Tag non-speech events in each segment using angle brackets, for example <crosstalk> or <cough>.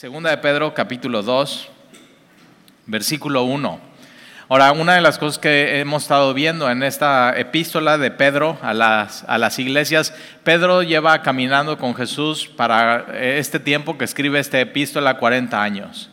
Segunda de Pedro, capítulo 2, versículo 1. Ahora, una de las cosas que hemos estado viendo en esta epístola de Pedro a las, a las iglesias, Pedro lleva caminando con Jesús para este tiempo que escribe esta epístola 40 años.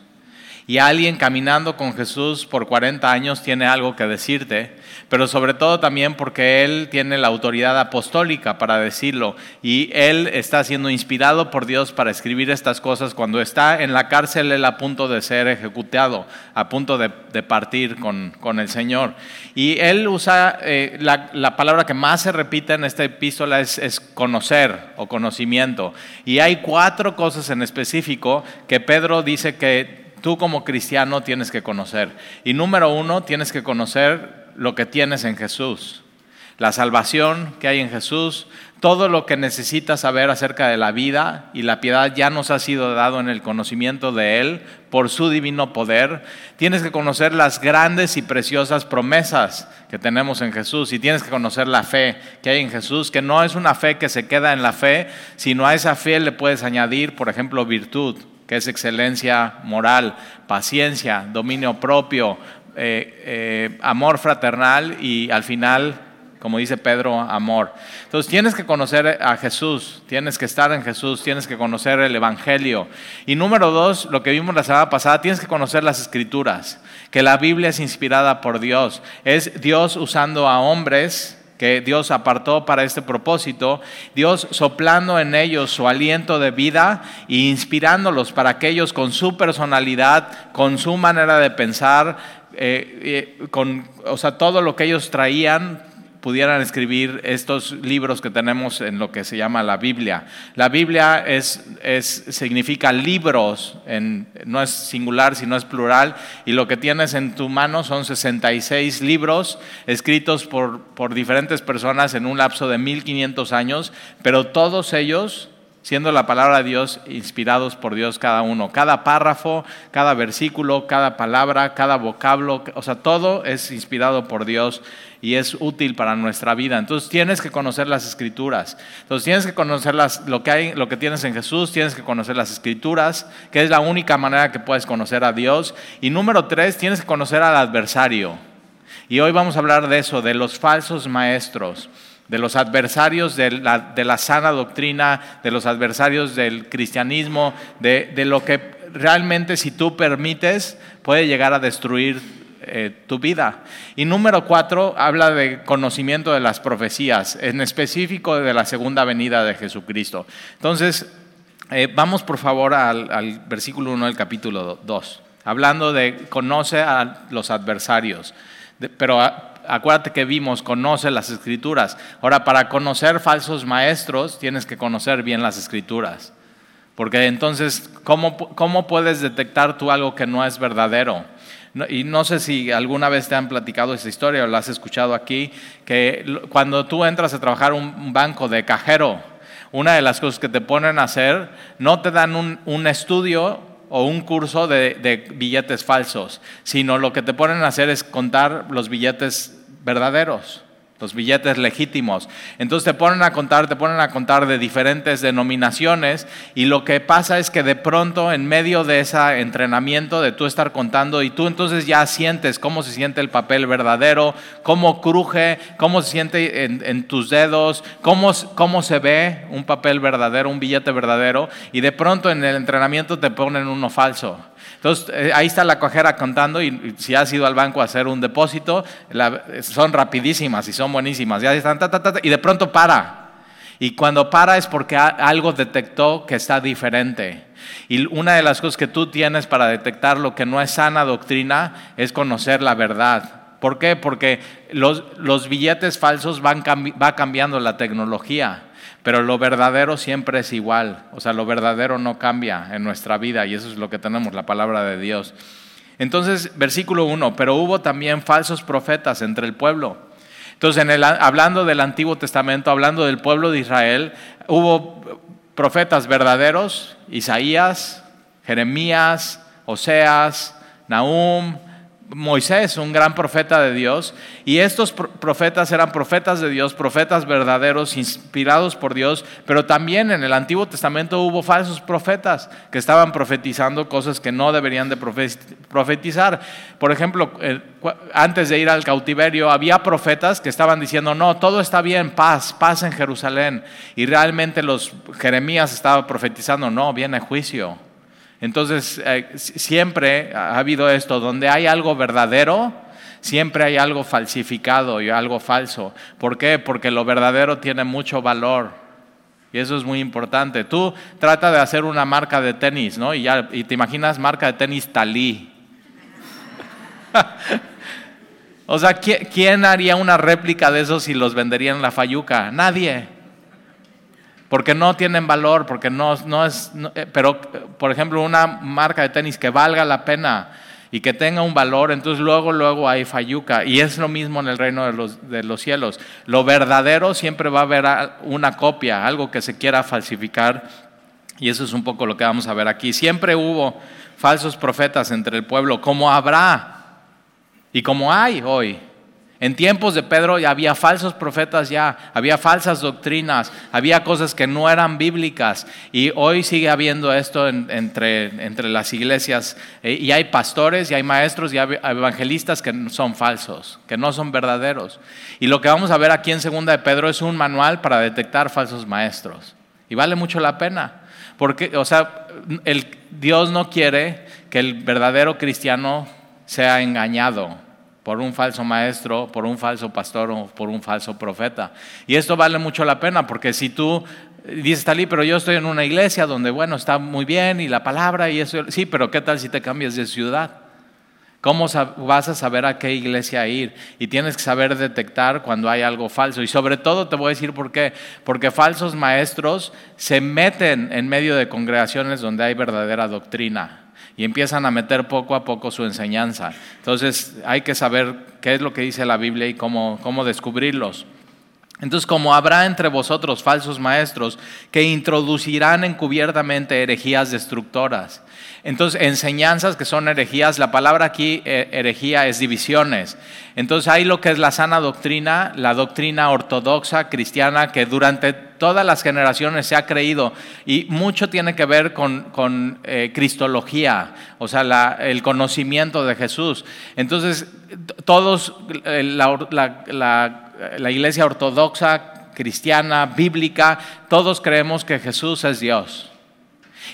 Y alguien caminando con Jesús por 40 años tiene algo que decirte, pero sobre todo también porque Él tiene la autoridad apostólica para decirlo y Él está siendo inspirado por Dios para escribir estas cosas cuando está en la cárcel Él a punto de ser ejecutado, a punto de, partir con, con, el Señor. Y Él usa eh, la, la, palabra que más se repite en esta epístola es conocer o conocimiento. Y hay cuatro cosas en específico que Pedro dice que tú como cristiano tienes que conocer. Y número uno, tienes que conocer lo que tienes en Jesús. La salvación que hay en Jesús, todo lo que necesitas saber acerca de la vida y la piedad ya nos ha sido dado en el conocimiento de Él por su divino poder. Tienes que conocer las grandes y preciosas promesas que tenemos en Jesús y tienes que conocer la fe que hay en Jesús, que no es una fe que se queda en la fe, sino a esa fe le puedes añadir, por ejemplo, virtud que es excelencia moral, paciencia, dominio propio, eh, eh, amor fraternal y al final, como dice Pedro, amor. Entonces tienes que conocer a Jesús, tienes que estar en Jesús, tienes que conocer el Evangelio. Y número dos, lo que vimos la semana pasada, tienes que conocer las escrituras, que la Biblia es inspirada por Dios. Es Dios usando a hombres que Dios apartó para este propósito, Dios soplando en ellos su aliento de vida e inspirándolos para que ellos con su personalidad, con su manera de pensar, eh, eh, con o sea, todo lo que ellos traían, pudieran escribir estos libros que tenemos en lo que se llama la Biblia. La Biblia es, significa libros, en, no es singular, sino es plural, y lo que tienes en tu mano son 66 libros escritos por, por diferentes personas en un lapso de 1500 años, pero todos ellos siendo la palabra de Dios inspirados por Dios cada uno. Cada párrafo, cada versículo, cada palabra, cada vocablo, o sea, todo es inspirado por Dios y es útil para nuestra vida. Entonces tienes que conocer las escrituras. Entonces tienes que conocer lo, que hay, lo que tienes en Jesús, tienes que conocer las escrituras, que es la única manera que puedes conocer a Dios. Y número tres, tienes que conocer al adversario. Y hoy vamos a hablar de eso, de los falsos maestros de los adversarios de la, sana doctrina, de los adversarios del cristianismo, de, lo que realmente si tú permites puede llegar a destruir eh, tu vida. Y número cuatro, habla de conocimiento de las profecías, en específico de la segunda venida de Jesucristo. Entonces, eh, vamos por favor al, versículo 1 del capítulo 2, hablando de conoce a los adversarios. pero acuérdate que vimos, conoce las escrituras. Ahora, para conocer falsos maestros, tienes que conocer bien las escrituras. Porque entonces, ¿cómo, cómo puedes detectar tú algo que no es verdadero? Y no sé si alguna vez te han platicado esta historia o la has escuchado aquí, que cuando tú entras a trabajar un banco de cajero, una de las cosas que te ponen a hacer, no te dan un, un estudio o un curso de, de, billetes falsos, sino lo que te ponen a hacer es contar los billetes verdaderos, los billetes legítimos. Entonces te ponen a contar, te ponen a contar de diferentes denominaciones y lo que pasa es que de pronto en medio de ese entrenamiento de tú estar contando y tú entonces ya sientes cómo se siente el papel verdadero, cómo cruje, cómo se siente en, tus dedos, cómo, cómo se ve un papel verdadero, un billete verdadero y de pronto en el entrenamiento te ponen uno falso. Entonces, eh, ahí está la cajera contando y, si has ido al banco a hacer un depósito, son rapidísimas y son buenísimas. Están, y de pronto para. Y cuando para es porque algo detectó que está diferente. Y una de las cosas que tú tienes para detectar lo que no es sana doctrina es conocer la verdad. ¿Por qué? Porque los, billetes falsos van va cambiando la tecnología. Pero lo verdadero siempre es igual, o sea, lo verdadero no cambia en nuestra vida y eso es lo que tenemos, la palabra de Dios. Entonces, versículo 1, pero hubo también falsos profetas entre el pueblo. Entonces, en el, hablando del Antiguo Testamento, hablando del pueblo de Israel, hubo profetas verdaderos, Isaías, Jeremías, Oseas, Nahum, Moisés, un gran profeta de Dios, y estos profetas eran profetas de Dios, profetas verdaderos, inspirados por Dios, pero también en el Antiguo Testamento hubo falsos profetas que estaban profetizando cosas que no deberían de profetizar. Por ejemplo, antes de ir al cautiverio, había profetas que estaban diciendo, no, todo está bien, paz, paz en Jerusalén, y realmente los Jeremías estaban profetizando, no, viene juicio. Entonces, eh, siempre ha habido esto, donde hay algo verdadero, siempre hay algo falsificado y algo falso. ¿Por qué? Porque lo verdadero tiene mucho valor. Y eso es muy importante. Tú trata de hacer una marca de tenis, ¿no? Y, te imaginas marca de tenis talí. <laughs> o sea, ¿quién haría una réplica de esos y los vendería en la Fayuca? Nadie porque no tienen valor, porque no, no es, eh, pero por ejemplo una marca de tenis que valga la pena y que tenga un valor, entonces luego, luego hay fayuca. Y es lo mismo en el reino de los, de los cielos. Lo verdadero siempre va a haber una copia, algo que se quiera falsificar. Y eso es un poco lo que vamos a ver aquí. Siempre hubo falsos profetas entre el pueblo, como habrá y como hay hoy. En tiempos de Pedro ya había falsos profetas ya, había falsas doctrinas, había cosas que no eran bíblicas y hoy sigue habiendo esto entre, entre las iglesias eh, y hay pastores y hay maestros y hay evangelistas que son falsos, que no son verdaderos. Y lo que vamos a ver aquí en Segunda de Pedro es un manual para detectar falsos maestros y vale mucho la pena. Porque, o sea, el, Dios no quiere que el verdadero cristiano sea engañado por un falso maestro, por un falso pastor o por un falso profeta. Y esto vale mucho la pena porque si tú dices, Talí, pero yo estoy en una iglesia donde, bueno, está muy bien y la palabra y eso, sí, pero ¿qué tal si te cambias de ciudad? ¿Cómo vas a saber a qué iglesia ir? Y tienes que saber detectar cuando hay algo falso. Y sobre todo te voy a decir por qué. Porque falsos maestros se meten en medio de congregaciones donde hay verdadera doctrina y empiezan a meter poco a poco su enseñanza. Entonces hay que saber qué es lo que dice la Biblia y cómo, cómo descubrirlos. Entonces, como habrá entre vosotros falsos maestros que introducirán encubiertamente herejías destructoras. Entonces, enseñanzas que son herejías, la palabra aquí, eh, herejía, es divisiones. Entonces, hay lo que es la sana doctrina, la doctrina ortodoxa cristiana que durante todas las generaciones se ha creído y mucho tiene que ver con, eh, cristología, o sea, el conocimiento de Jesús. Entonces, todos, eh, la la iglesia ortodoxa, cristiana, bíblica, todos creemos que Jesús es Dios.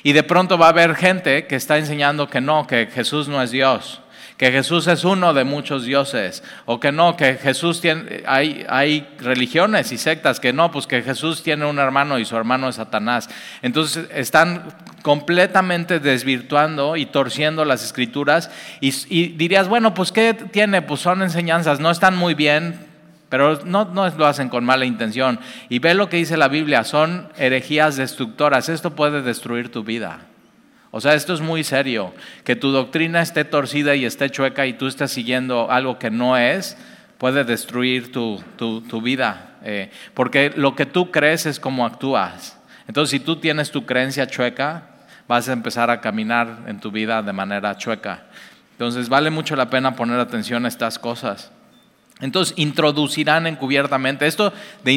Y de pronto va a haber gente que está enseñando que no, que Jesús no es Dios, que Jesús es uno de muchos dioses, o que no, que Jesús tiene, hay, hay religiones y sectas que no, pues que Jesús tiene un hermano y su hermano es Satanás. Entonces están completamente desvirtuando y torciendo las escrituras y, y dirías, bueno, pues ¿qué tiene? Pues son enseñanzas, no están muy bien, pero no, no lo hacen con mala intención. Y ve lo que dice la Biblia, son herejías destructoras. Esto puede destruir tu vida. O sea, esto es muy serio. Que tu doctrina esté torcida y esté chueca y tú estés siguiendo algo que no es, puede destruir tu, vida. Eh, porque lo que tú crees es como actúas. Entonces, si tú tienes tu creencia chueca, vas a empezar a caminar en tu vida de manera chueca. Entonces, vale mucho la pena poner atención a estas cosas. Entonces, introducirán encubiertamente. Esto de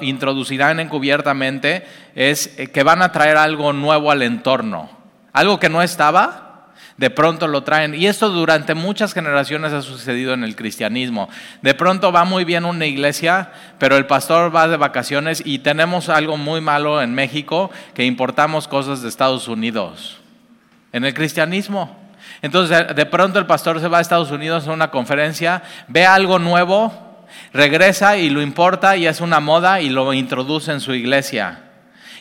introducirán encubiertamente es eh, que van a traer algo nuevo al entorno. Algo que no estaba, de pronto lo traen. Y esto durante muchas generaciones ha sucedido en el cristianismo. De pronto va muy bien una iglesia, pero el pastor va de vacaciones y tenemos algo muy malo en México, que importamos cosas de Estados Unidos. En el cristianismo. Entonces de pronto el pastor se va a Estados Unidos a una conferencia, ve algo nuevo, regresa y lo importa y es una moda y lo introduce en su iglesia.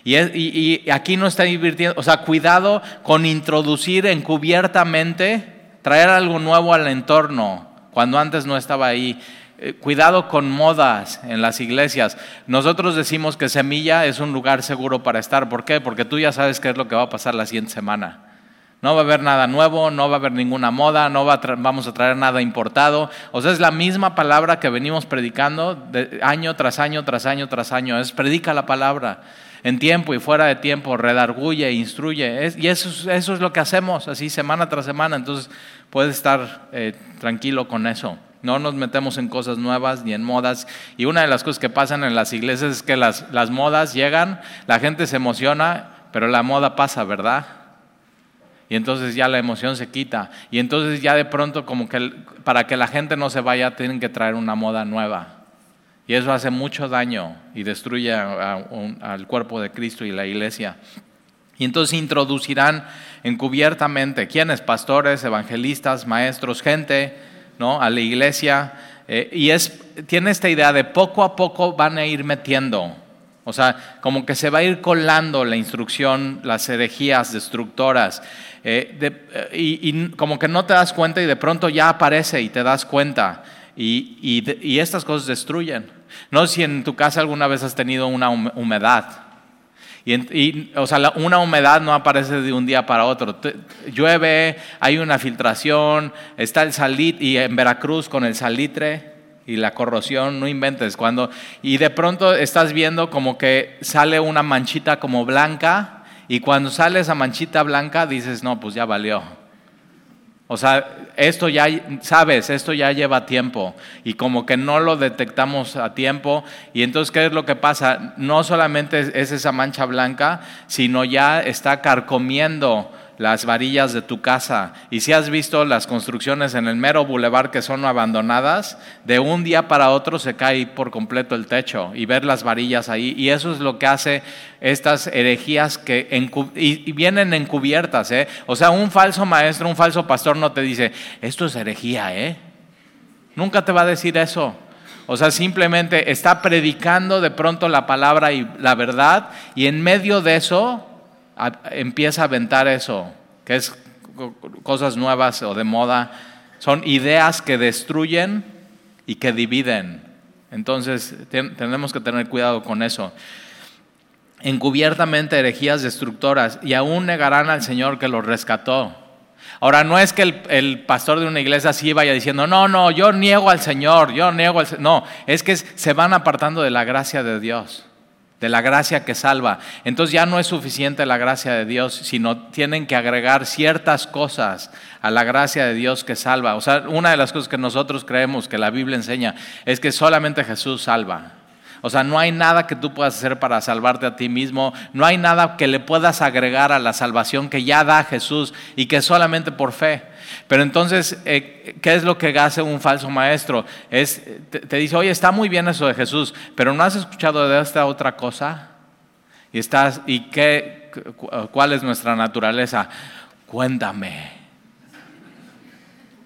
Y, aquí no está invirtiendo, o sea, cuidado con introducir encubiertamente, traer algo nuevo al entorno cuando antes no estaba ahí. Eh, cuidado con modas en las iglesias. Nosotros decimos que Semilla es un lugar seguro para estar. ¿Por qué? Porque tú ya sabes qué es lo que va a pasar la siguiente semana. No va a haber nada nuevo, no va a haber ninguna moda, no vamos a traer nada importado. O sea, es la misma palabra que venimos predicando de año tras año, tras año, tras año. Es predica la palabra. en tiempo y fuera de tiempo, redarguye, instruye. y eso, eso es lo que hacemos, así semana tras semana. Entonces puedes estar eh, tranquilo con eso. No nos metemos en cosas nuevas ni en modas. Y una de las cosas que pasan en las iglesias es que las, las modas llegan, la gente se emociona, pero la moda pasa, ¿verdad? Y entonces ya la emoción se quita. Y entonces ya de pronto como que para que la gente no se vaya tienen que traer una moda nueva. Y eso hace mucho daño y destruye al cuerpo de Cristo y la iglesia. Y entonces introducirán encubiertamente, ¿quiénes? Pastores, evangelistas, maestros, gente, ¿no? A la iglesia. Eh, y es, tiene esta idea de poco a poco van a ir metiendo. O sea, como que se va a ir colando la instrucción, las herejías destructoras. Eh, eh, y, como que no te das cuenta y de pronto ya aparece y te das cuenta. Y, y estas cosas destruyen. No sé si en tu casa alguna vez has tenido una humedad. Y, o sea, una humedad no aparece de un día para otro. llueve, hay una filtración, está el salitre, y en Veracruz con el salitre y la corrosión, no inventes. Cuando, y de pronto estás viendo como que sale una manchita como blanca, y cuando sale esa manchita blanca dices, no, pues ya valió. O sea, esto ya, sabes, esto ya lleva tiempo y como que no lo detectamos a tiempo y entonces, ¿qué es lo que pasa? No solamente es esa mancha blanca, sino ya está carcomiendo las varillas de tu casa. Y si has visto las construcciones en el mero bulevar que son abandonadas, de un día para otro se cae por completo el techo y ver las varillas ahí. Y eso es lo que hace estas herejías que vienen encubiertas. ¿eh? O sea, un falso maestro, un falso pastor no te dice, esto es herejía, ¿eh? Nunca te va a decir eso. O sea, simplemente está predicando de pronto la palabra y la verdad y en medio de eso empieza a aventar eso, que es cosas nuevas o de moda, son ideas que destruyen y que dividen. Entonces tenemos que tener cuidado con eso. Encubiertamente herejías destructoras y aún negarán al Señor que los rescató. Ahora, no es que el, el, pastor de una iglesia así vaya diciendo, no, no, yo niego al Señor, yo niego al Señor. No, es que se van apartando de la gracia de Dios de la gracia que salva. Entonces ya no es suficiente la gracia de Dios, sino tienen que agregar ciertas cosas a la gracia de Dios que salva. O sea, una de las cosas que nosotros creemos que la Biblia enseña es que solamente Jesús salva. O sea, no hay nada que tú puedas hacer para salvarte a ti mismo, no hay nada que le puedas agregar a la salvación que ya da Jesús y que solamente por fe. Pero entonces, eh, ¿qué es lo que hace un falso maestro? Es, te, dice, oye, está muy bien eso de Jesús, pero ¿no has escuchado de esta otra cosa? ¿Y, estás, y qué, cuál es nuestra naturaleza? Cuéntame.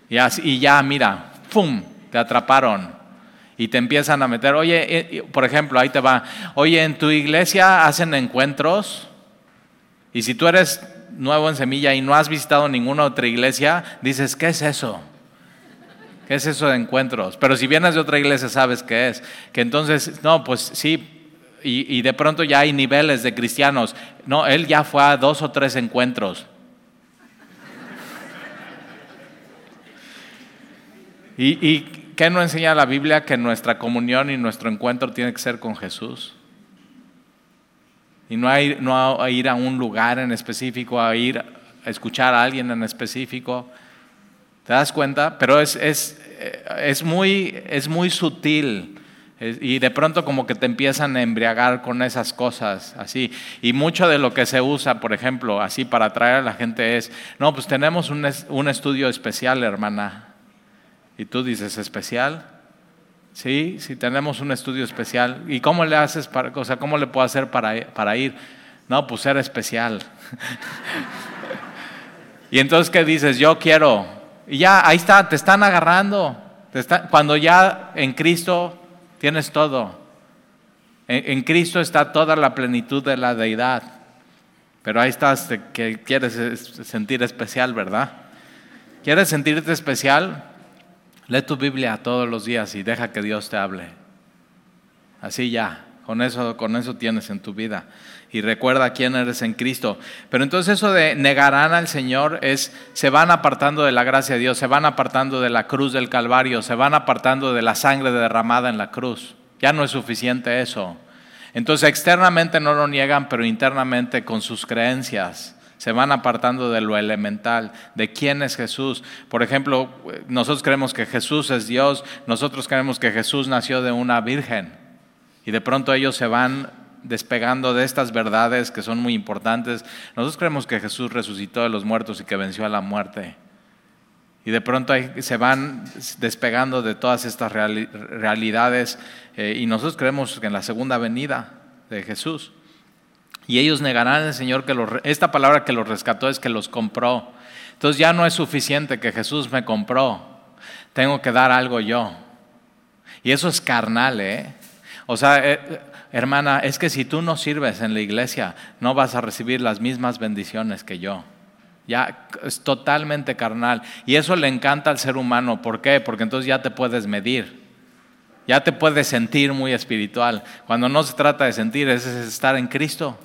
Y, así, y ya, mira, ¡pum! Te atraparon y te empiezan a meter, oye, eh, por ejemplo, ahí te va, oye, en tu iglesia hacen encuentros y si tú eres nuevo en Semilla y no has visitado ninguna otra iglesia, dices, ¿qué es eso? ¿Qué es eso de encuentros? Pero si vienes de otra iglesia sabes qué es. Que entonces, no, pues sí, y, de pronto ya hay niveles de cristianos. No, él ya fue a dos o tres encuentros. ¿Y, y qué no enseña la Biblia? Que nuestra comunión y nuestro encuentro tiene que ser con Jesús y no a, ir, no a ir a un lugar en específico, a ir a escuchar a alguien en específico. ¿Te das cuenta? Pero es, es, es, muy, es muy sutil. Y de pronto como que te empiezan a embriagar con esas cosas, así. Y mucho de lo que se usa, por ejemplo, así para atraer a la gente es, no, pues tenemos un, un estudio especial, hermana. Y tú dices, ¿especial? Sí, si tenemos un estudio especial. ¿Y cómo le haces para, o sea, cómo le puedo hacer para, para ir? No, pues ser especial. <laughs> y entonces, ¿qué dices? Yo quiero. Y ya, ahí está, te están agarrando. cuando ya en Cristo tienes todo. En, Cristo está toda la plenitud de la deidad. Pero ahí estás, que quieres sentir especial, ¿verdad? ¿Quieres sentirte especial? Lee tu Biblia todos los días y deja que Dios te hable. Así ya, con eso, con eso tienes en tu vida. Y recuerda quién eres en Cristo. Pero entonces eso de negarán al Señor es, se van apartando de la gracia de Dios, se van apartando de la cruz del Calvario, se van apartando de la sangre derramada en la cruz. Ya no es suficiente eso. Entonces externamente no lo niegan, pero internamente con sus creencias se van apartando de lo elemental, de quién es Jesús. Por ejemplo, nosotros creemos que Jesús es Dios, nosotros creemos que Jesús nació de una virgen y de pronto ellos se van despegando de estas verdades que son muy importantes. Nosotros creemos que Jesús resucitó de los muertos y que venció a la muerte. Y de pronto se van despegando de todas estas realidades eh, y nosotros creemos que en la segunda venida de Jesús. Y ellos negarán al Señor que los, esta palabra que los rescató es que los compró. Entonces ya no es suficiente que Jesús me compró, tengo que dar algo yo. Y eso es carnal, ¿eh? O sea, eh, hermana, es que si tú no sirves en la iglesia, no vas a recibir las mismas bendiciones que yo. Ya es totalmente carnal. Y eso le encanta al ser humano. ¿Por qué? Porque entonces ya te puedes medir. Ya te puedes sentir muy espiritual. Cuando no se trata de sentir, es estar en Cristo.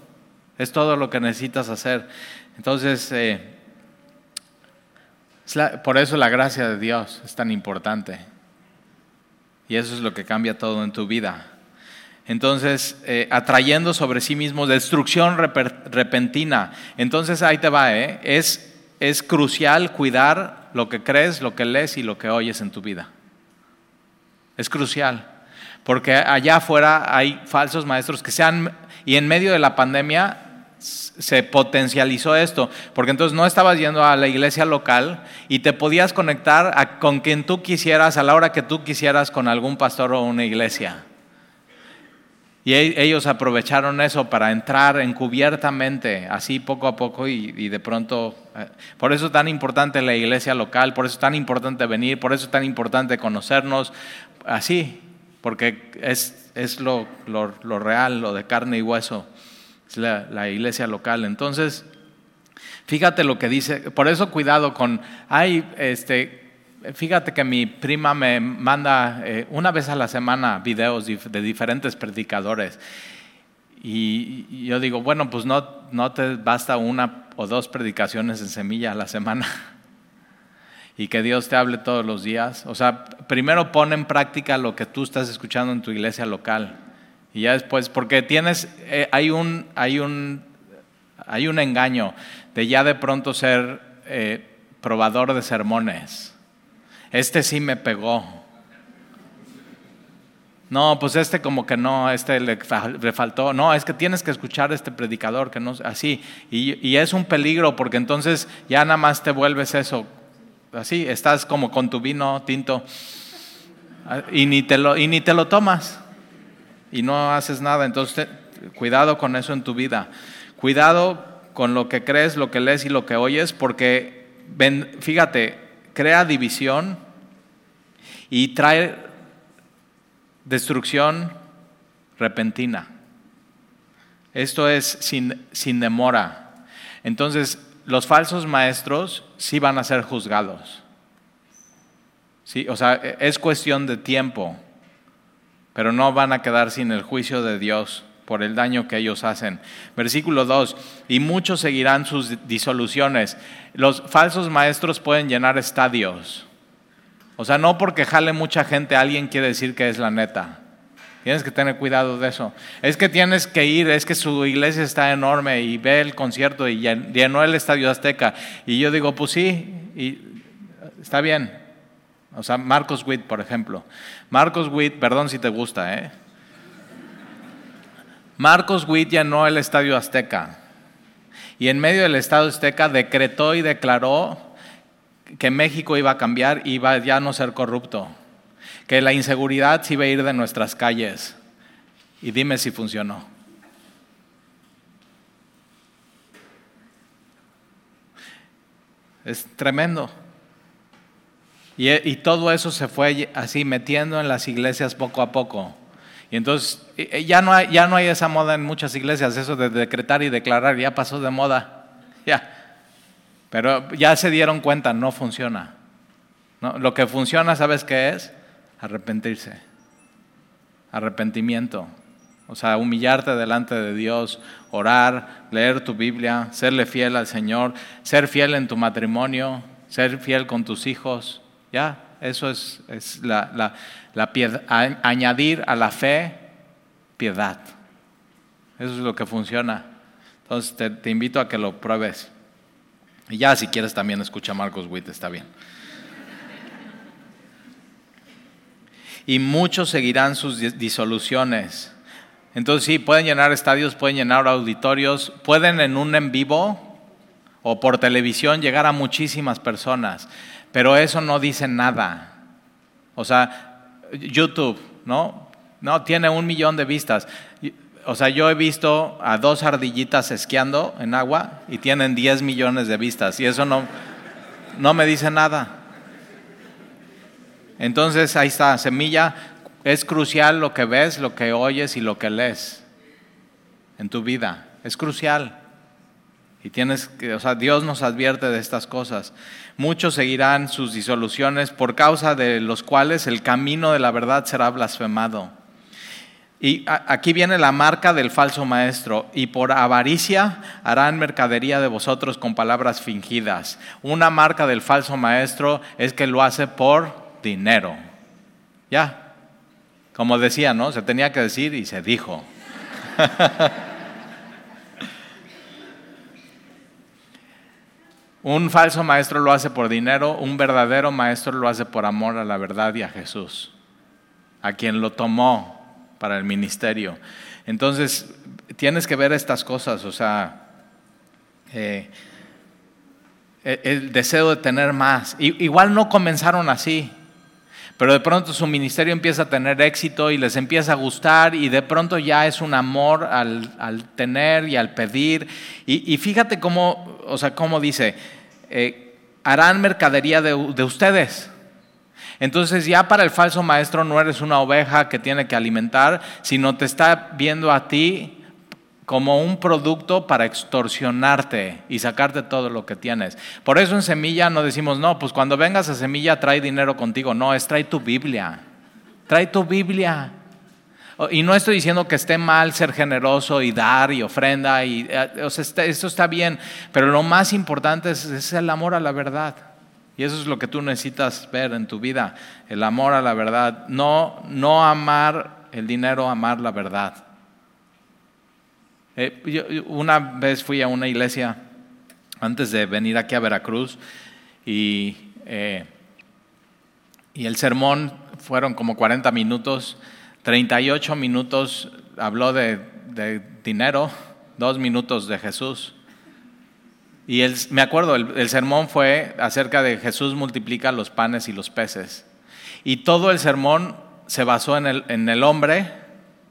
Es todo lo que necesitas hacer. Entonces, eh, por eso la gracia de Dios es tan importante. Y eso es lo que cambia todo en tu vida. Entonces, eh, atrayendo sobre sí mismo destrucción repentina. Entonces, ahí te va, ¿eh? es, es crucial cuidar lo que crees, lo que lees y lo que oyes en tu vida. Es crucial. Porque allá afuera hay falsos maestros que sean, y en medio de la pandemia se potencializó esto, porque entonces no estabas yendo a la iglesia local y te podías conectar con quien tú quisieras, a la hora que tú quisieras, con algún pastor o una iglesia. Y e, ellos aprovecharon eso para entrar encubiertamente, así poco a poco, y, de pronto, eh, por eso es tan importante la iglesia local, por eso es tan importante venir, por eso es tan importante conocernos, así, porque es, es lo, lo, lo real, lo de carne y hueso es la, iglesia local. Entonces, fíjate lo que dice, por eso cuidado con, ay, este, fíjate que mi prima me manda eh, una vez a la semana videos de diferentes predicadores. Y yo digo, bueno, pues no, no te basta una o dos predicaciones en semilla a la semana. <laughs> Y que Dios te hable todos los días. O sea, primero pon en práctica lo que tú estás escuchando en tu iglesia local. Y ya después, porque tienes, eh, hay, un, hay, un, hay un engaño de ya de pronto ser eh, probador de sermones. Este sí me pegó. No, pues este como que no, este le, faltó. No, es que tienes que escuchar a este predicador, que no, así. Y, y, es un peligro porque entonces ya nada más te vuelves eso. Así, estás como con tu vino tinto y ni te lo, y ni te lo tomas y no haces nada. Entonces, cuidado con eso en tu vida. Cuidado con lo que crees, lo que lees y lo que oyes, porque, fíjate, crea división y trae destrucción repentina. Esto es sin, sin demora. Entonces, los falsos maestros sí van a ser juzgados. ¿Sí? O sea, es cuestión de tiempo pero no van a quedar sin el juicio de Dios por el daño que ellos hacen. Versículo 2, y muchos seguirán sus disoluciones. Los falsos maestros pueden llenar estadios. O sea, no porque jale mucha gente alguien quiere decir que es la neta. Tienes que tener cuidado de eso. Es que tienes que ir, es que su iglesia está enorme y ve el concierto y llenó el estadio Azteca. Y yo digo, pues sí, y está bien, o sea, Marcos Witt, por ejemplo. Marcos Witt, perdón si te gusta, ¿eh? Marcos Witt llenó el Estadio Azteca. Y en medio del Estadio Azteca decretó y declaró que México iba a cambiar y iba ya no ser corrupto. Que la inseguridad se iba a ir de nuestras calles. Y dime si funcionó. Es tremendo. Y, todo eso se fue así metiendo en las iglesias poco a poco. Y entonces ya no, hay, ya no hay esa moda en muchas iglesias, eso de decretar y declarar, ya pasó de moda. <laughs> Ya. Pero ya se dieron cuenta, no funciona. Lo que funciona, ¿sabes qué es? Arrepentirse. Arrepentimiento. O sea, humillarte delante de Dios, orar, leer tu Biblia, serle fiel al Señor, ser fiel en tu matrimonio, ser fiel con tus hijos, eso es, la, piedad, añadir a la fe piedad. Eso es lo que funciona. Entonces te, te invito a que lo pruebes. Y ya si quieres también escucha a Marcos Witt, está bien. Y muchos seguirán sus disoluciones. Entonces sí, pueden llenar estadios, pueden llenar auditorios, pueden en un en vivo o por televisión llegar a muchísimas personas, pero eso no dice nada. O sea, YouTube, ¿no? No, tiene un millón de vistas. O sea, yo he visto a dos ardillitas esquiando en agua y tienen 10 millones de vistas y eso no, no me dice nada. Entonces ahí está, semilla, es crucial lo que ves, lo que oyes y lo que lees en tu vida. Es crucial. Y tienes que, Dios nos advierte de estas cosas. Muchos seguirán sus disoluciones por causa de los cuales el camino de la verdad será blasfemado. Y aquí viene la marca del falso maestro. Y por avaricia harán mercadería de vosotros con palabras fingidas. Una marca del falso maestro es que lo hace por dinero. Ya. Como decía, ¿no? Se tenía que decir y se dijo. <laughs> Un falso maestro lo hace por dinero, un verdadero maestro lo hace por amor a la verdad y a Jesús, a quien lo tomó para el ministerio. Entonces, tienes que ver estas cosas, o sea, eh, el deseo de tener más. Igual no comenzaron así, pero de pronto su ministerio empieza a tener éxito y les empieza a gustar y de pronto ya es un amor al, tener y al pedir. Y, fíjate cómo, o sea, cómo dice, eh, harán mercadería de, ustedes. Entonces ya para el falso maestro no eres una oveja que tiene que alimentar, sino te está viendo a ti como un producto para extorsionarte y sacarte todo lo que tienes. Por eso en semilla no decimos, no, pues cuando vengas a semilla trae dinero contigo. No, es trae tu Biblia. Trae tu Biblia. Y no estoy diciendo que esté mal ser generoso y dar y ofrenda, y, eh, o sea, eso está bien, pero lo más importante es, el amor a la verdad. Y eso es lo que tú necesitas ver en tu vida, el amor a la verdad. No, no amar el dinero, amar la verdad. Eh, una vez fui a una iglesia antes de venir aquí a Veracruz y, eh, y el sermón fueron como 40 minutos 38 minutos habló de, dinero, dos minutos de Jesús. Y me acuerdo, el, sermón fue acerca de Jesús multiplica los panes y los peces. Y todo el sermón se basó en el, en el hombre,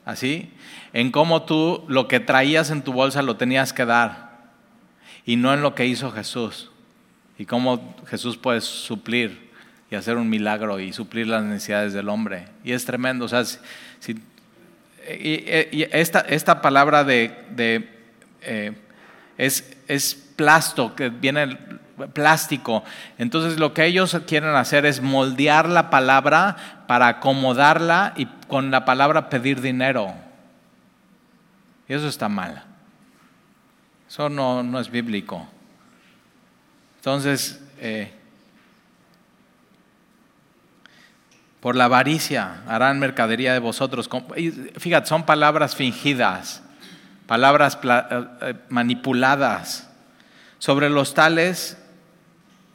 así, en cómo tú lo que traías en tu bolsa lo tenías que dar y no en lo que hizo Jesús. Y cómo Jesús puede suplir hacer un milagro y suplir las necesidades del hombre. Y es tremendo. O sea, si, esta, esta, palabra de, eh, es, es plasto, que viene plástico. Entonces lo que ellos quieren hacer es moldear la palabra para acomodarla y con la palabra pedir dinero. Y eso está mal. Eso no, no es bíblico. Entonces, eh, por la avaricia harán mercadería de vosotros. Fíjate, son palabras fingidas, palabras eh, eh, manipuladas. Sobre los tales,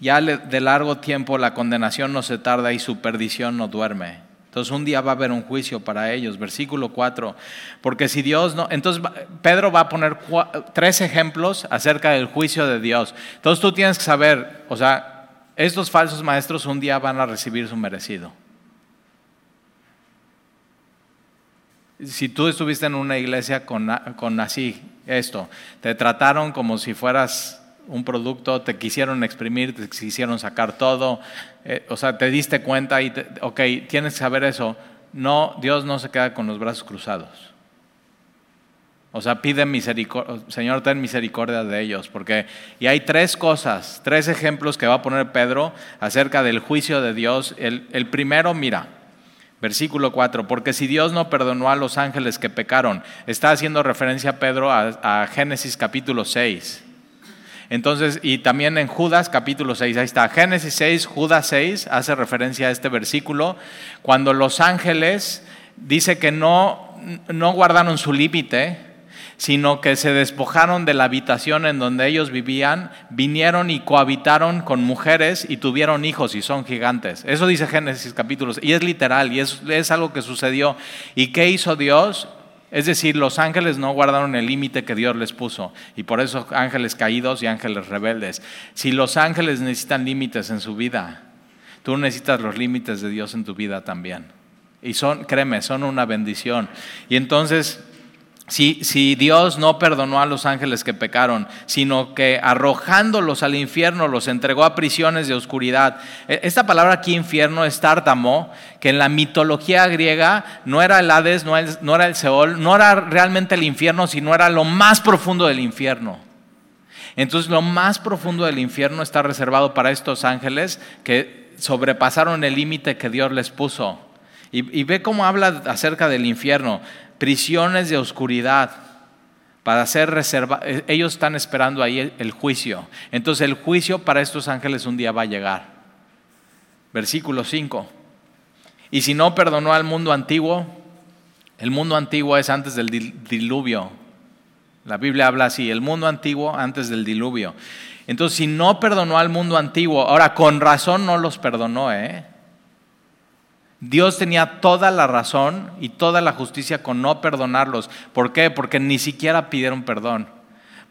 ya de largo tiempo la condenación no se tarda y su perdición no duerme. Entonces un día va a haber un juicio para ellos, versículo 4. Porque si Dios no... Entonces Pedro va a poner tres ejemplos acerca del juicio de Dios. Entonces tú tienes que saber, o sea, estos falsos maestros un día van a recibir su merecido. Si tú estuviste en una iglesia con, así, esto, te trataron como si fueras un producto, te quisieron exprimir, te quisieron sacar todo, eh, o sea, te diste cuenta y, ok, tienes que saber eso. No, Dios no se queda con los brazos cruzados. O sea, pide misericordia, Señor, ten misericordia de ellos, porque, y hay tres cosas, tres ejemplos que va a poner Pedro acerca del juicio de Dios. El primero, mira, Versículo 4, porque si Dios no perdonó a los ángeles que pecaron, está haciendo referencia Pedro a, Génesis capítulo 6. Entonces, y también en Judas capítulo 6, ahí está, Génesis 6, Judas 6, hace referencia a este versículo, cuando los ángeles dice que no, no guardaron su límite, sino que se despojaron de la habitación en donde ellos vivían, vinieron y cohabitaron con mujeres y tuvieron hijos y son gigantes. Eso dice Génesis capítulos, y es literal, y es, es algo que sucedió. ¿Y qué hizo Dios? Es decir, los ángeles no guardaron el límite que Dios les puso, y por eso ángeles caídos y ángeles rebeldes. Si los ángeles necesitan límites en su vida, tú necesitas los límites de Dios en tu vida también. Y son, créeme, son una bendición. Y entonces si, Dios no perdonó a los ángeles que pecaron, sino que arrojándolos al infierno los entregó a prisiones de oscuridad. E, esta palabra aquí infierno es tártamo, que en la mitología griega no era el Hades, no, no era el Seol, no era realmente el infierno, sino era lo más profundo del infierno. Entonces lo más profundo del infierno está reservado para estos ángeles que sobrepasaron el límite que Dios les puso. y ve cómo habla acerca del infierno prisiones de oscuridad para ser reservados. Eh, ellos están esperando ahí el, juicio. Entonces el juicio para estos ángeles un día va a llegar. Versículo 5. Y si no perdonó al mundo antiguo, el mundo antiguo es antes del diluvio. La Biblia habla así, el mundo antiguo antes del diluvio. Entonces, si no perdonó al mundo antiguo, ahora con razón no los perdonó, ¿eh? Dios tenía toda la razón y toda la justicia con no perdonarlos. ¿Por qué? Porque ni siquiera pidieron perdón,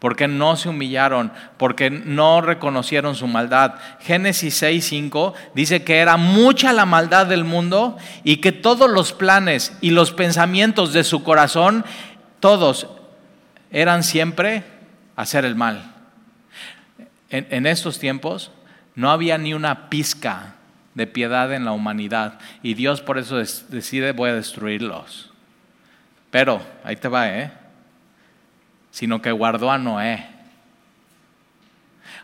porque no se humillaron, porque no reconocieron su maldad. Génesis 6:5 dice que era mucha la maldad del mundo y que todos los planes y los pensamientos de su corazón, todos eran siempre hacer el mal. En, en estos tiempos no había ni una pizca de piedad en la humanidad. Y Dios por eso decide voy a destruirlos. Pero, ahí te va, ¿eh? Sino que guardó a Noé.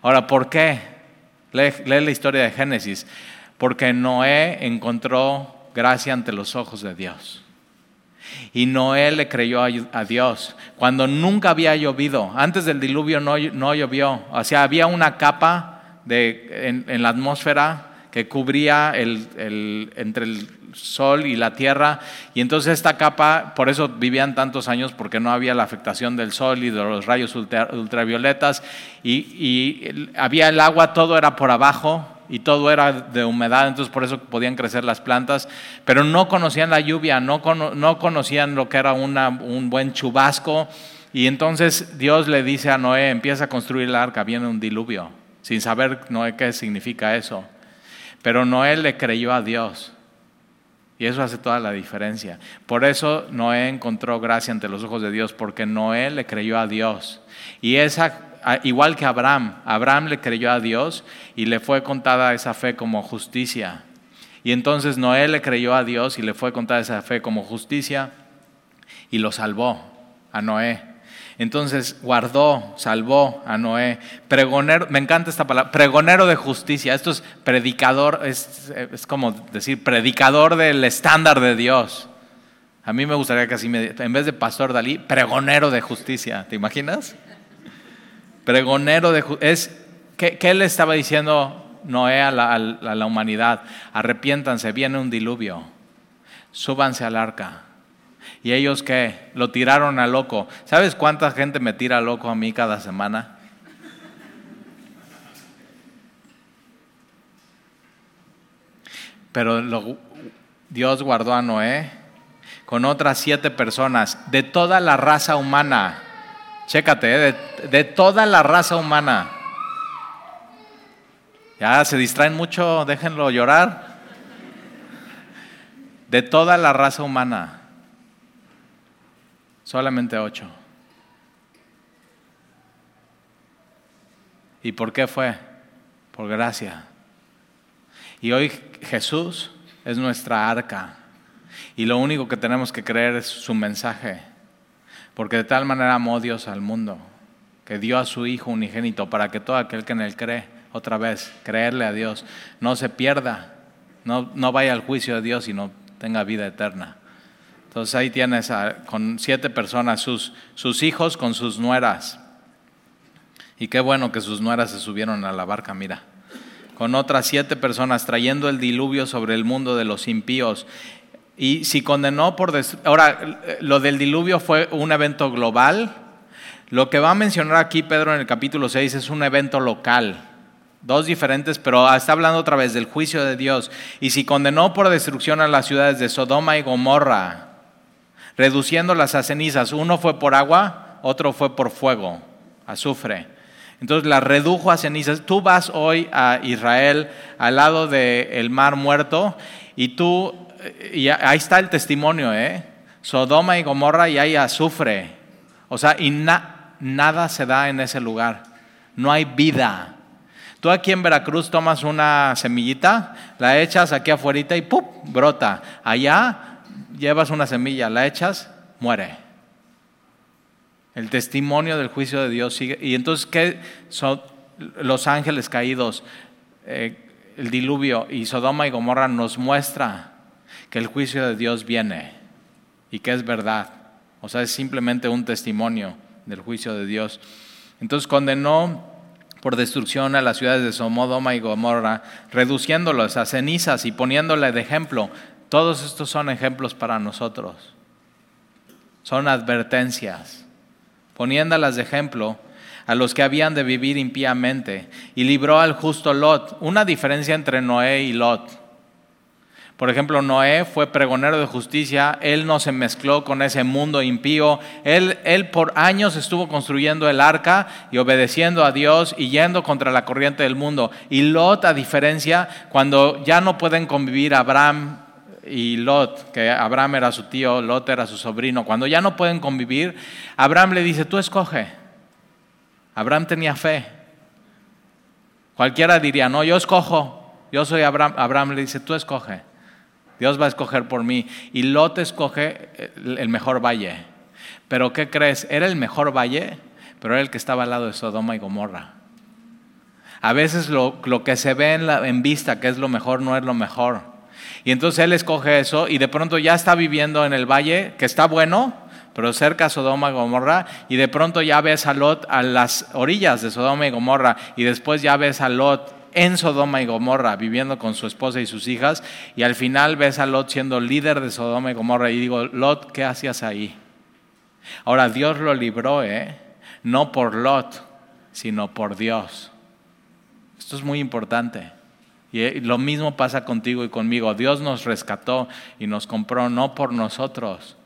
Ahora, ¿por qué? Lee, la historia de Génesis. Porque Noé encontró gracia ante los ojos de Dios. Y Noé le creyó a Dios cuando nunca había llovido. Antes del diluvio no, no llovió. O sea, había una capa de, en la atmósfera que cubría el, entre el sol y la tierra. Y entonces esta capa, por eso vivían tantos años, porque no había la afectación del sol y de los rayos ultravioletas. Y, había el agua, todo era por abajo y todo era de humedad, entonces por eso podían crecer las plantas, pero no conocían la lluvia, no, no conocían lo que era un buen chubasco. Y entonces Dios le dice a Noé, empieza a construir el arca, viene un diluvio, sin saber Noé qué significa eso. Pero Noé le creyó a Dios. Y eso hace toda la diferencia. Por eso Noé encontró gracia ante los ojos de Dios, porque Noé le creyó a Dios. Y esa, igual que Abraham, Abraham le creyó a Dios y le fue contada esa fe como justicia. Y entonces Noé le creyó a Dios y le fue contada esa fe como justicia y lo salvó a Noé. Entonces guardó, salvó a Noé. Pregonero, me encanta esta palabra, pregonero de justicia. Esto es predicador, es, como decir predicador del estándar de Dios. A mí me gustaría que así, me, en vez de pastor Dalí, pregonero de justicia. ¿Te imaginas? Pregonero de justicia. ¿qué, ¿Qué le estaba diciendo Noé a la, a la humanidad? Arrepiéntanse, viene un diluvio. Súbanse al arca ¿Y ellos qué? Lo tiraron a loco. ¿Sabes cuánta gente me tira loco a mí cada semana? Pero Dios guardó a Noé con otras siete personas de toda la raza humana. Chécate, ¿eh? de toda la raza humana. Ya se distraen mucho, déjenlo llorar. De toda la raza humana. Solamente ocho. ¿Y por qué fue? Por gracia. Y hoy Jesús es nuestra arca. Y lo único que tenemos que creer es su mensaje. Porque de tal manera amó Dios al mundo, que dio a su Hijo unigénito para que todo aquel que en él cree, otra vez, creerle a Dios, no se pierda, no, no vaya al juicio de Dios, sino tenga vida eterna. Entonces ahí tienes con siete personas, sus, sus hijos con sus nueras. Y qué bueno que sus nueras se subieron a la barca, mira. Con otras siete personas trayendo el diluvio sobre el mundo de los impíos. Y si condenó por... Ahora, lo del diluvio fue un evento global, Lo que va a mencionar aquí Pedro en el capítulo 6 es un evento local. Dos diferentes, pero está hablando otra vez del juicio de Dios. Y si condenó por destrucción a las ciudades de Sodoma y Gomorra, reduciéndolas a cenizas, uno fue por agua, otro fue por fuego, azufre. Entonces la redujo a cenizas. Tú vas hoy a Israel al lado del mar muerto y tú, y ahí está el testimonio, ¿eh? Sodoma y Gomorra y hay azufre. O sea, y nada se da en ese lugar. No hay vida. Tú aquí en Veracruz tomas una semillita, la echas aquí afuera y ¡pum! brota. Allá llevas una semilla, la echas, muere. El testimonio del juicio de Dios sigue. Y entonces, ¿qué son los ángeles caídos? Eh, el diluvio y Sodoma y Gomorra nos muestra que el juicio de Dios viene y que es verdad. O sea, es simplemente un testimonio del juicio de Dios. Entonces condenó por destrucción a las ciudades de Sodoma y Gomorra, reduciéndolas a cenizas y poniéndole de ejemplo. Todos estos son ejemplos para nosotros. Son advertencias poniéndolas de ejemplo a los que habían de vivir impíamente, y libró al justo Lot. Una diferencia entre Noé y Lot. Por ejemplo, Noé fue pregonero de justicia, él no se mezcló con ese mundo impío, él, él por años estuvo construyendo el arca y obedeciendo a Dios y yendo contra la corriente del mundo. Y Lot, a diferencia, cuando ya no pueden convivir Abraham y Lot, que Abraham era su tío, Lot era su sobrino, cuando ya no pueden convivir, Abraham le dice, tú escoge. Abraham tenía fe. Cualquiera diría, no, yo escojo, yo soy Abraham. Abraham le dice, tú escoge. Dios va a escoger por mí. Y Lot escoge el mejor valle. Pero ¿qué crees? Era el mejor valle, pero era el que estaba al lado de Sodoma y Gomorra. A veces lo, que se ve en, la, en vista, que es lo mejor, no es lo mejor. Y entonces él escoge eso y de pronto ya está viviendo en el valle, que está bueno, pero cerca a Sodoma y Gomorra, y de pronto ya ves a Lot a las orillas de Sodoma y Gomorra, y después ya ves a Lot en Sodoma y Gomorra, viviendo con su esposa y sus hijas, y al final ves a Lot siendo líder de Sodoma y Gomorra, y digo, Lot, ¿qué hacías ahí? Ahora Dios lo libró, ¿eh? No por Lot, sino por Dios. Esto es muy importante. Y eh, lo mismo pasa contigo y conmigo. Dios nos rescató y nos compró no por nosotros,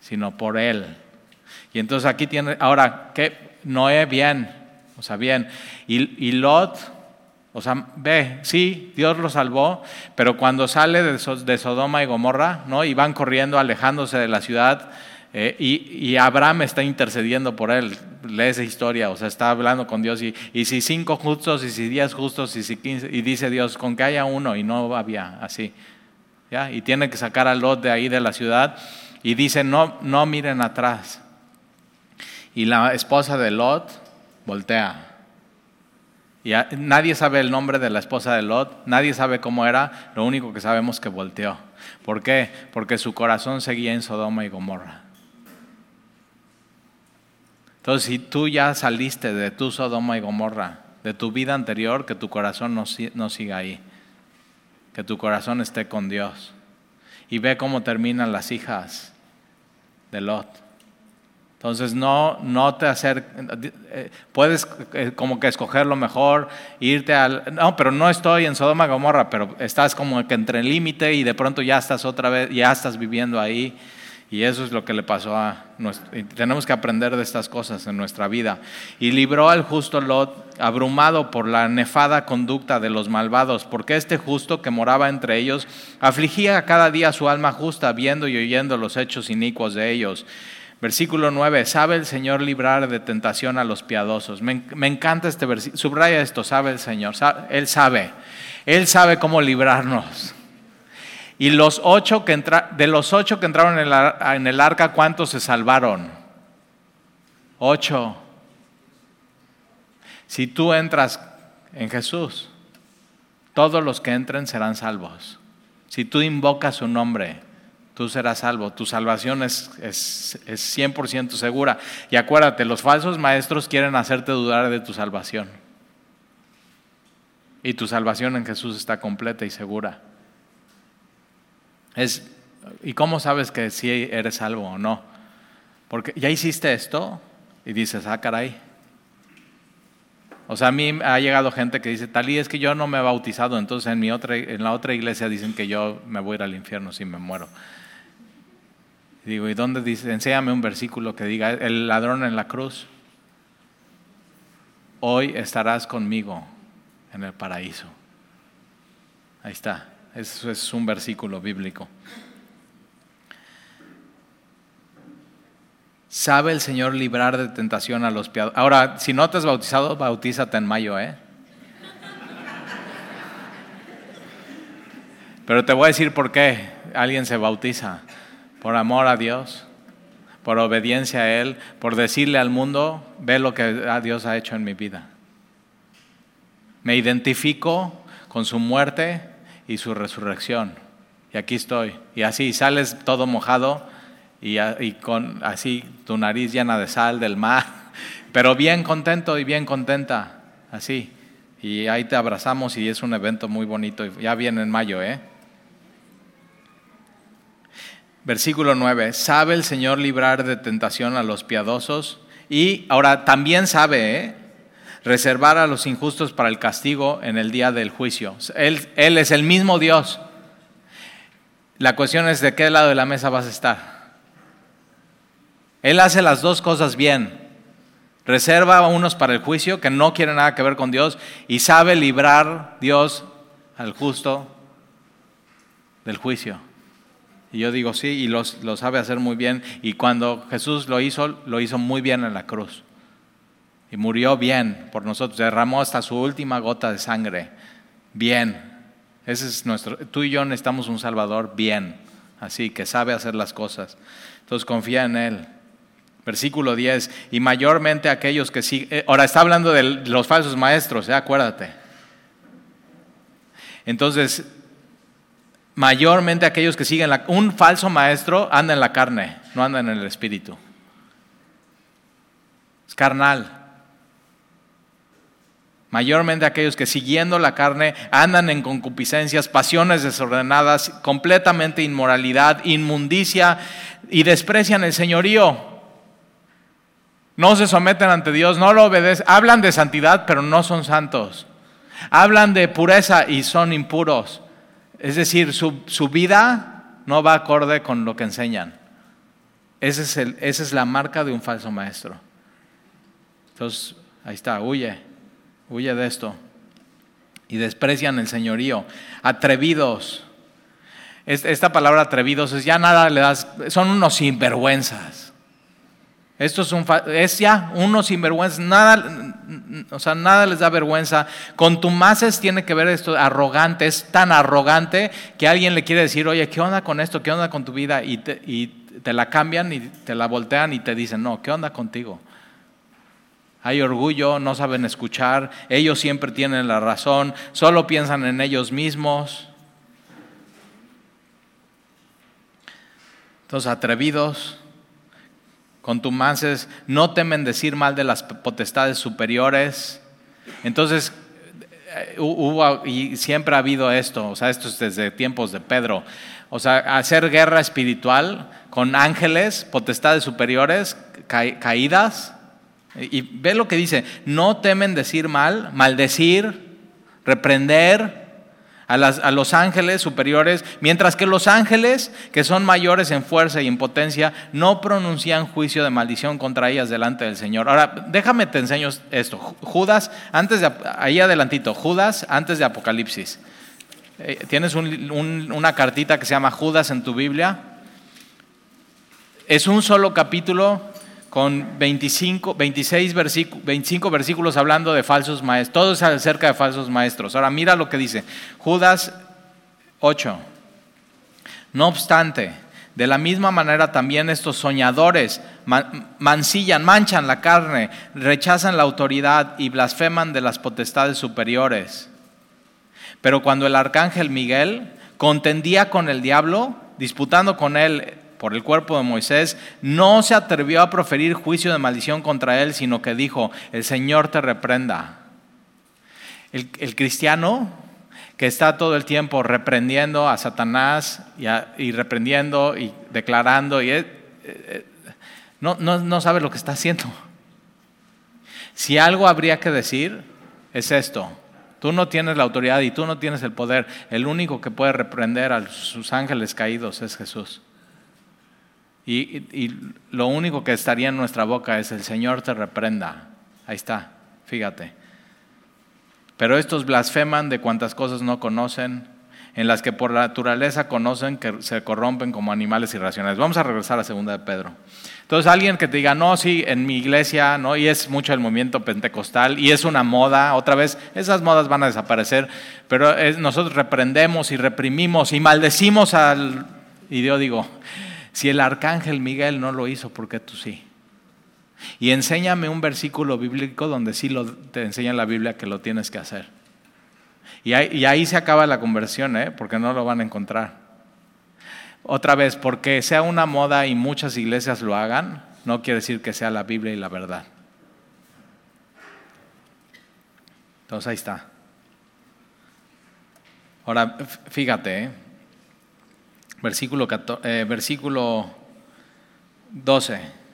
sino por Él. Y entonces aquí tiene, ahora, que Noé bien, o sea, bien. Y, Lot, o sea, ve, sí, Dios lo salvó, pero cuando sale de, de Sodoma y Gomorra, ¿no? Y van corriendo, alejándose de la ciudad, eh, y, Abraham está intercediendo por él. Lee esa historia, o sea, está hablando con Dios. Y, y si cinco justos, y si diez justos, y si quince, y dice Dios, con que haya uno, y no había así. ¿ya? Y tiene que sacar a Lot de ahí de la ciudad. Y dice, no, no miren atrás. Y la esposa de Lot voltea. Y nadie sabe el nombre de la esposa de Lot, nadie sabe cómo era, lo único que sabemos es que volteó. ¿Por qué? Porque su corazón seguía en Sodoma y Gomorra. Entonces, si tú ya saliste de tu Sodoma y Gomorra, de tu vida anterior, que tu corazón no, siga ahí, que tu corazón esté con Dios. Y ve cómo terminan las hijas de Lot. Entonces no, no te hacer, eh, puedes eh, como que escoger lo mejor, irte al, no, pero no estoy en Sodoma y Gomorra, pero estás como que entre el límite y de pronto ya estás otra vez, ya estás viviendo ahí. Y eso es lo que le pasó a nuestro, tenemos que aprender de estas cosas en nuestra vida. Y libró al justo Lot, abrumado por la nefada conducta de los malvados, porque este justo que moraba entre ellos afligía cada día su alma justa, viendo y oyendo los hechos inicuos de ellos. Versículo 9, sabe el Señor librar de tentación a los piadosos. Me, me encanta este versículo, subraya esto, sabe el Señor, Él sabe, Él sabe cómo librarnos. Y los ocho que de los ocho que entraron en el, arca, ¿cuántos se salvaron? Ocho. Si tú entras en Jesús, todos los que entren serán salvos. Si tú invocas su nombre, tú serás salvo. Tu salvación es, es, es 100% segura. Y acuérdate, los falsos maestros quieren hacerte dudar de tu salvación. Y tu salvación en Jesús está completa y segura. Es, ¿Y cómo sabes que si eres salvo o no? Porque ya hiciste esto, Y dices, ah, caray. O sea, a mí ha llegado gente que dice, Talí, es que yo no me he bautizado, entonces en, mi otra, en la otra iglesia dicen que yo me voy a ir al infierno si me muero. digo, ¿y dónde dice? Enséñame un versículo que diga, el ladrón en la cruz, hoy estarás conmigo en el paraíso. Ahí está, eso es un versículo bíblico. ¿Sabe el Señor librar de tentación a los piadosos? Ahora, si no te has bautizado, bautízate en mayo, ¿eh? Pero te voy a decir por qué alguien se bautiza. Por amor a Dios, por obediencia a Él, por decirle al mundo, ve lo que Dios ha hecho en mi vida. Me identifico con su muerte y su resurrección. Y aquí estoy. Y así sales todo mojado y, con así tu nariz llena de sal del mar, <laughs> pero bien contento y bien contenta, así. Y ahí te abrazamos y es un evento muy bonito. Ya viene en mayo, ¿eh? Versículo 9. Sabe el Señor librar de tentación a los piadosos y ahora también sabe, ¿eh? Reservar a los injustos para el castigo en el día del juicio. Él, es el mismo Dios. La cuestión es de qué lado de la mesa vas a estar. Él hace las dos cosas bien. Reserva a unos para el juicio que no quieren nada que ver con Dios y sabe librar Dios al justo del juicio. Y yo digo sí, y lo sabe hacer muy bien. Y cuando Jesús lo hizo, lo hizo muy bien en la cruz. Y murió bien por nosotros, derramó hasta su última gota de sangre. Bien. Ese es nuestro. Tú y yo necesitamos un Salvador bien, así que sabe hacer las cosas. Entonces confía en Él. Versículo 10, y mayormente aquellos que siguen, eh, ahora está hablando de los falsos maestros, ¿eh? acuérdate. Entonces, mayormente aquellos que siguen, un falso maestro anda en la carne, no anda en el espíritu. Es carnal. Mayormente aquellos que siguiendo la carne andan en concupiscencias, pasiones desordenadas, completamente inmoralidad, inmundicia y desprecian el señorío no se someten ante Dios, no lo obedecen. Hablan de santidad, pero no son santos. Hablan de pureza y son impuros. Es decir, su, vida no va acorde con lo que enseñan. es esa es la marca de un falso maestro. Entonces, ahí está, huye, huye de esto. Y desprecian el señorío. Atrevidos. Esta palabra atrevidos es ya nada le das, son unos sinvergüenzas. Esto es, un, es ya uno sinvergüenza, nada, o sea, nada les da vergüenza. Contumaces tiene que ver esto, arrogante, es tan arrogante que alguien le quiere decir, oye, ¿qué onda con esto? ¿Qué onda con tu vida? Y te, y te la cambian y te la voltean y te dicen, no, ¿qué onda contigo? Hay orgullo, no saben escuchar, ellos siempre tienen la razón, solo piensan en ellos mismos. Entonces, atrevidos contumaces, no temen decir mal de las potestades superiores. Entonces, eh, hubo y siempre ha habido esto, o sea, esto es desde tiempos de Pedro. O sea, hacer guerra espiritual con ángeles, potestades superiores, caídas. Y ve lo que dice, no temen decir mal, maldecir, reprender, a, los ángeles superiores, mientras que los ángeles, que son mayores en fuerza y en potencia, no pronuncian juicio de maldición contra ellas delante del Señor. Ahora, déjame te enseño esto. Judas, antes de, ahí adelantito, Judas antes de Apocalipsis. Eh, tienes una cartita que se llama Judas en tu Biblia. Es un solo capítulo con 25, 26 versículos, 25 versículos hablando de falsos maestros. Todo es acerca de falsos maestros. Ahora mira lo que dice. Judas 8. No obstante, de la misma manera también estos soñadores mancillan, manchan la carne, rechazan la autoridad y blasfeman de las potestades superiores. Pero cuando el arcángel Miguel contendía con el diablo, disputando con él por el cuerpo de Moisés, no se atrevió a proferir juicio de maldición contra él, sino que dijo, el Señor te reprenda. El, cristiano que está todo el tiempo reprendiendo a Satanás y, reprendiendo y declarando, y, eh, eh, no, no, no sabe lo que está haciendo. Si algo habría que decir, es esto. Tú no tienes la autoridad y tú no tienes el poder. El único que puede reprender a sus ángeles caídos es Jesús. Y, lo único que estaría en nuestra boca es el Señor te reprenda. Ahí está, fíjate. Pero estos blasfeman de cuantas cosas no conocen, en las que por naturaleza conocen que se corrompen como animales irracionales. Vamos a regresar a segunda de Pedro. Entonces alguien que te diga, no, sí, en mi iglesia, ¿no? Y es mucho el movimiento pentecostal y es una moda, otra vez, esas modas van a desaparecer, pero nosotros reprendemos y reprimimos y maldecimos al... Y yo digo, si el arcángel Miguel no lo hizo, ¿por qué tú sí? Y enséñame un versículo bíblico donde sí lo, te enseña la Biblia que lo tienes que hacer. Y ahí, se acaba la conversión, ¿eh? porque no lo van a encontrar. Otra vez, porque sea una moda y muchas iglesias lo hagan, no quiere decir que sea la Biblia y la verdad. Entonces ahí está. Ahora, fíjate, ¿eh? Versículo, eh, versículo 12.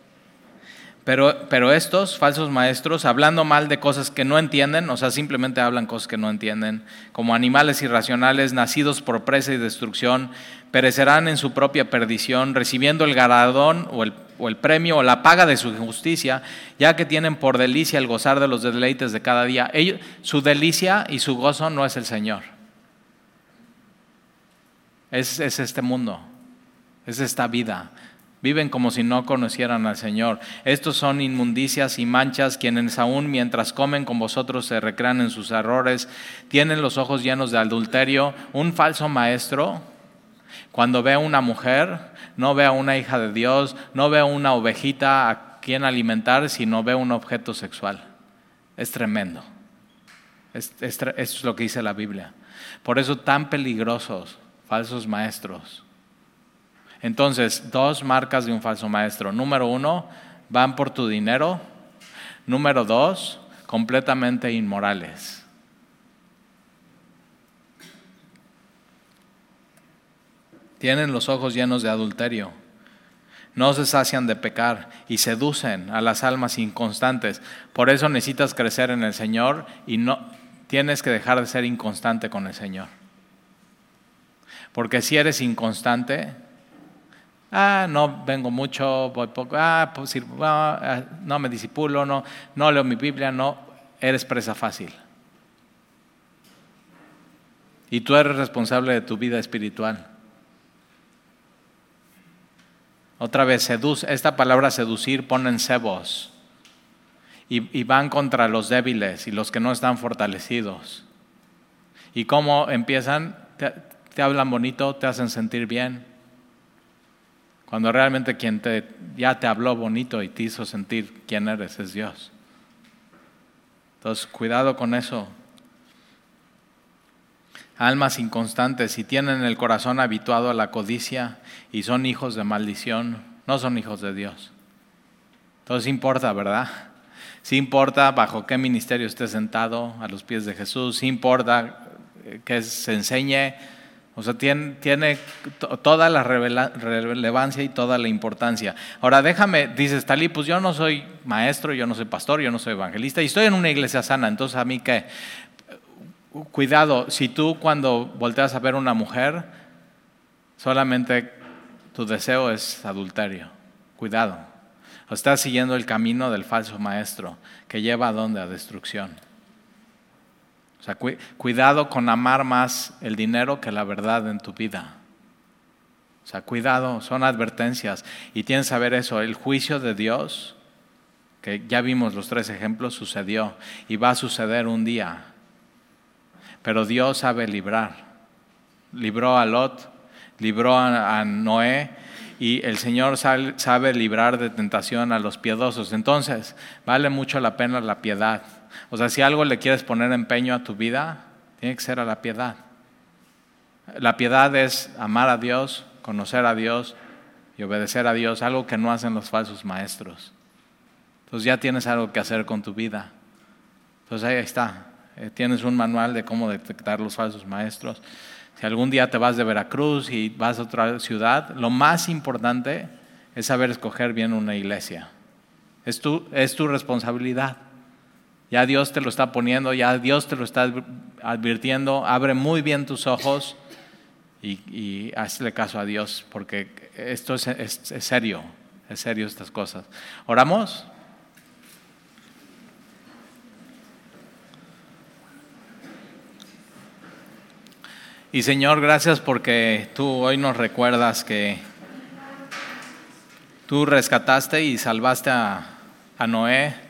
Pero, pero, estos falsos maestros, hablando mal de cosas que no entienden, o sea, simplemente hablan cosas que no entienden, como animales irracionales nacidos por presa y destrucción, perecerán en su propia perdición, recibiendo el galardón o el, o el premio o la paga de su justicia, ya que tienen por delicia el gozar de los deleites de cada día. Ellos, su delicia y su gozo no es el Señor es, este mundo, es esta vida. Viven como si no conocieran al Señor. Estos son inmundicias y manchas quienes aún mientras comen con vosotros se recrean en sus errores, tienen los ojos llenos de adulterio. Un falso maestro, cuando ve a una mujer, no ve a una hija de Dios, no ve a una ovejita a quien alimentar, sino ve un objeto sexual. Es tremendo. Es lo que dice la Biblia. Por eso tan peligrosos falsos maestros. Entonces, dos marcas de un falso maestro. Número uno, van por tu dinero. Número dos, completamente inmorales. Tienen los ojos llenos de adulterio. No se sacian de pecar y seducen a las almas inconstantes. Por eso necesitas crecer en el Señor y no tienes que dejar de ser inconstante con el Señor. Porque si eres inconstante, ah, no vengo mucho, voy poco, ah, pues, ah, no me disipulo, no, no leo mi Biblia, no, eres presa fácil. Y tú eres responsable de tu vida espiritual. Otra vez, seduce, esta palabra seducir pone en cebos y, y van contra los débiles y los que no están fortalecidos. ¿Y cómo empiezan? Hablan bonito, te hacen sentir bien. Cuando realmente quien te, ya te habló bonito y te hizo sentir quién eres es Dios. Entonces, cuidado con eso. Almas inconstantes, si tienen el corazón habituado a la codicia y son hijos de maldición, no son hijos de Dios. Entonces importa, ¿verdad? Sí importa bajo qué ministerio esté sentado a los pies de Jesús, sí importa que se enseñe o sea, tiene, tiene toda la relevancia y toda la importancia. Ahora, déjame, dices, Talí, pues yo no soy maestro, yo no soy pastor, yo no soy evangelista, y estoy en una iglesia sana, entonces a mí qué. Cuidado, si tú cuando volteas a ver una mujer, solamente tu deseo es adulterio. Cuidado. O estás siguiendo el camino del falso maestro que lleva a dónde? A destrucción. O sea, cuidado con amar más el dinero que la verdad en tu vida. O sea, cuidado, son advertencias. Y tienes que saber eso, el juicio de Dios, que ya vimos los tres ejemplos, sucedió y va a suceder un día. Pero Dios sabe librar. Libró a Lot, libró a, Noé y el Señor sabe librar de tentación a los piedosos. Entonces, vale mucho la pena la piedad. O sea, si algo le quieres poner empeño a tu vida, tiene que ser a la piedad. La piedad es amar a Dios, conocer a Dios y obedecer a Dios, algo que no hacen los falsos maestros. Entonces ya tienes algo que hacer con tu vida. Entonces ahí está. Eh, tienes un manual de cómo detectar los falsos maestros. Si algún día te vas de Veracruz y vas a otra ciudad, lo más importante es saber escoger bien una iglesia. Es tu, es tu responsabilidad. Ya Dios te lo está poniendo, ya Dios te lo está advirtiendo. Abre muy bien tus ojos y, hazle caso a Dios, porque esto es, serio, es serio estas cosas. ¿Oramos? Y Señor, gracias porque tú hoy nos recuerdas que tú rescataste y salvaste a Noé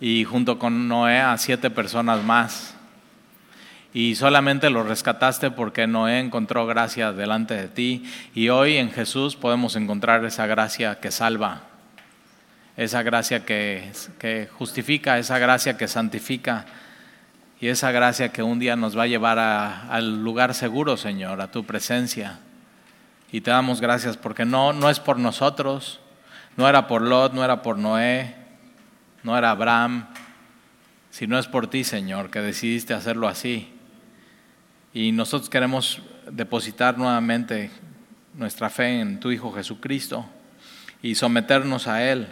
y junto con Noé a siete personas más. Y solamente lo rescataste porque Noé encontró gracia delante de ti. Y hoy en Jesús podemos encontrar esa gracia que salva, esa gracia que, justifica, esa gracia que santifica y esa gracia que un día nos va a llevar al lugar seguro, Señor, a tu presencia. Y te damos gracias porque no, no es por nosotros, no era por Lot, no era por Noé, no era Abraham, sino es por ti, Señor, que decidiste hacerlo así. Y nosotros queremos depositar nuevamente nuestra fe en tu Hijo Jesucristo y someternos a Él.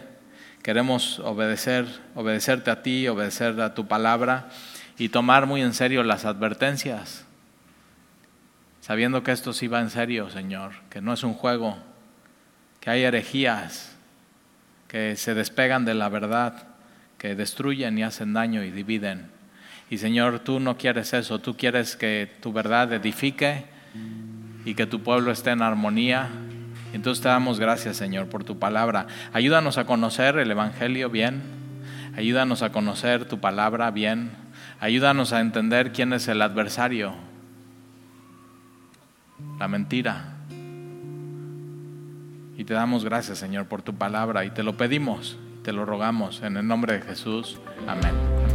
Queremos obedecer, obedecerte a ti, obedecer a tu palabra y tomar muy en serio las advertencias, sabiendo que esto sí va en serio, Señor, que no es un juego, que hay herejías que se despegan de la verdad, que destruyen y hacen daño y dividen. Y Señor, tú no quieres eso, tú quieres que tu verdad edifique y que tu pueblo esté en armonía. Entonces te damos gracias, Señor, por tu palabra. Ayúdanos a conocer el Evangelio bien, ayúdanos a conocer tu palabra bien Ayúdanos a entender quién es el adversario, la mentira. Y te damos gracias, Señor, por tu palabra y te lo pedimos, te lo rogamos en el nombre de Jesús. Amén.